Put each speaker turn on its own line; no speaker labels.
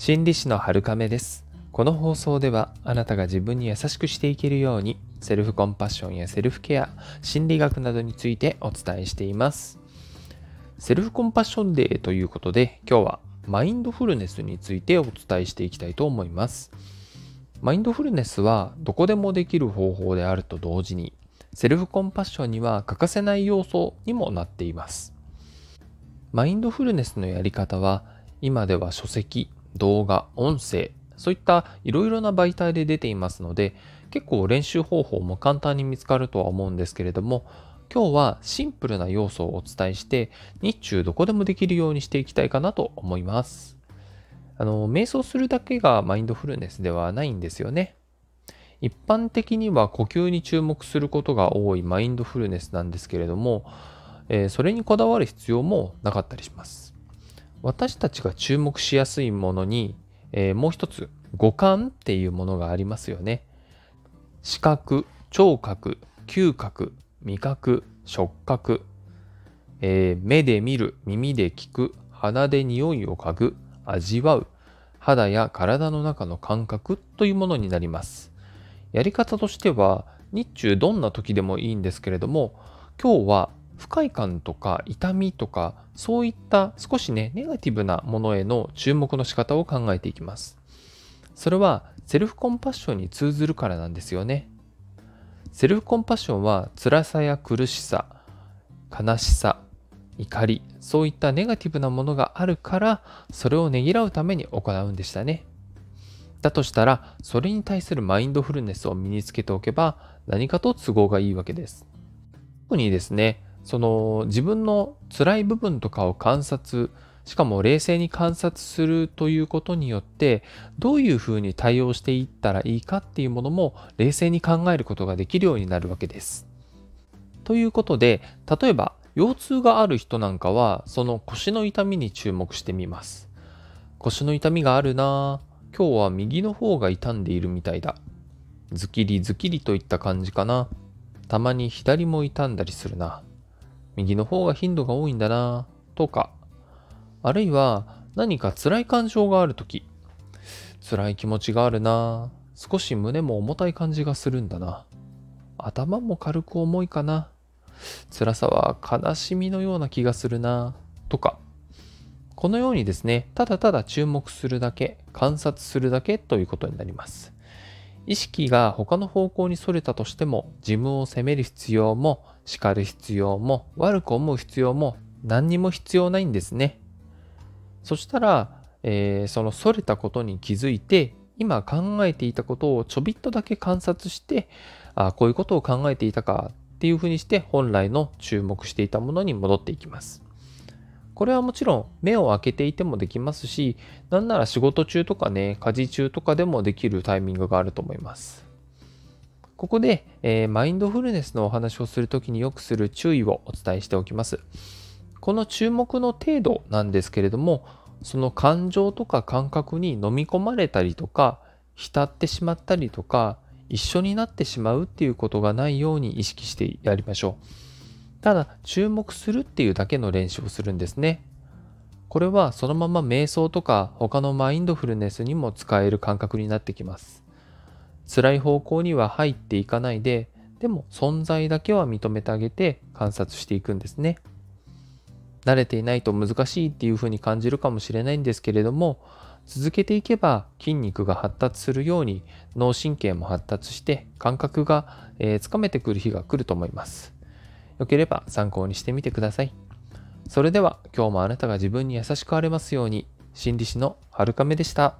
心理師の春亀です。この放送ではあなたが自分に優しくしていけるようにセルフコンパッションやセルフケア心理学などについてお伝えしています。セルフコンパッションデーということで今日はマインドフルネスについてお伝えしていきたいと思います。マインドフルネスはどこでもできる方法であると同時にセルフコンパッションには欠かせない要素にもなっています。マインドフルネスのやり方は今では書籍動画、音声、そういったいろいろな媒体で出ていますので、結構練習方法も簡単に見つかるとは思うんですけれども、今日はシンプルな要素をお伝えして、日中どこでもできるようにしていきたいかなと思います。あの、瞑想するだけがマインドフルネスではないんですよね。一般的には呼吸に注目することが多いマインドフルネスなんですけれども、えー、それにこだわる必要もなかったりします。私たちが注目しやすいものに、えー、もう一つ五感っていうものがありますよね。視覚、聴覚、嗅覚、味覚、触覚、えー、目で見る、耳で聞く、鼻で匂いを嗅ぐ、味わう、肌や体の中の感覚というものになります。やり方としては、日中どんな時でもいいんですけれども、今日は不快感とか痛みとかそういった少しねネガティブなものへの注目の仕方を考えていきます。それはセルフコンパッションに通ずるからなんですよね。セルフコンパッションは辛さや苦しさ悲しさ怒りそういったネガティブなものがあるからそれをねぎらうために行うんでしたね。だとしたらそれに対するマインドフルネスを身につけておけば何かと都合がいいわけです。特にですねその自分の辛い部分とかを観察しかも冷静に観察するということによってどういうふうに対応していったらいいかっていうものも冷静に考えることができるようになるわけです。ということで例えば腰痛がある人なんかはその腰の痛みに注目してみます。腰の痛みがあるな今日は右の方が痛んでいるみたいだ。ズキリズキリといった感じかな。たまに左も痛んだりするな。右の方が頻度が多いんだなとか、あるいは何か辛い感情があるとき、辛い気持ちがあるな少し胸も重たい感じがするんだな。頭も軽く重いかな。辛さは悲しみのような気がするなとか、このようにですね、ただただ注目するだけ、観察するだけということになります。意識が他の方向にそれたとしても自分を責める必要も叱る必要も悪く思う必要も何にも必要ないんですね。そしたら、えー、そのそれたことに気づいて今考えていたことをちょびっとだけ観察してあこういうことを考えていたかっていうふうにして本来の注目していたものに戻っていきます。これはもちろん目を開けていてもできますし、なんなら仕事中とかね、家事中とかでもできるタイミングがあると思います。ここで、えー、マインドフルネスのお話をするときによくする注意をお伝えしておきます。この注目の程度なんですけれども、その感情とか感覚に飲み込まれたりとか、浸ってしまったりとか、一緒になってしまうっていうことがないように意識してやりましょう。ただ注目するっていうだけの練習をするんですね。これはそのまま瞑想とか他のマインドフルネスにも使える感覚になってきます。辛い方向には入っていかないで、でも存在だけは認めてあげて観察していくんですね。慣れていないと難しいっていうふうに感じるかもしれないんですけれども、続けていけば筋肉が発達するように脳神経も発達して感覚が、えー、つかめてくる日が来ると思います。よければ参考にしてみてください。それでは今日もあなたが自分に優しくあれますように、心理師のはるかめでした。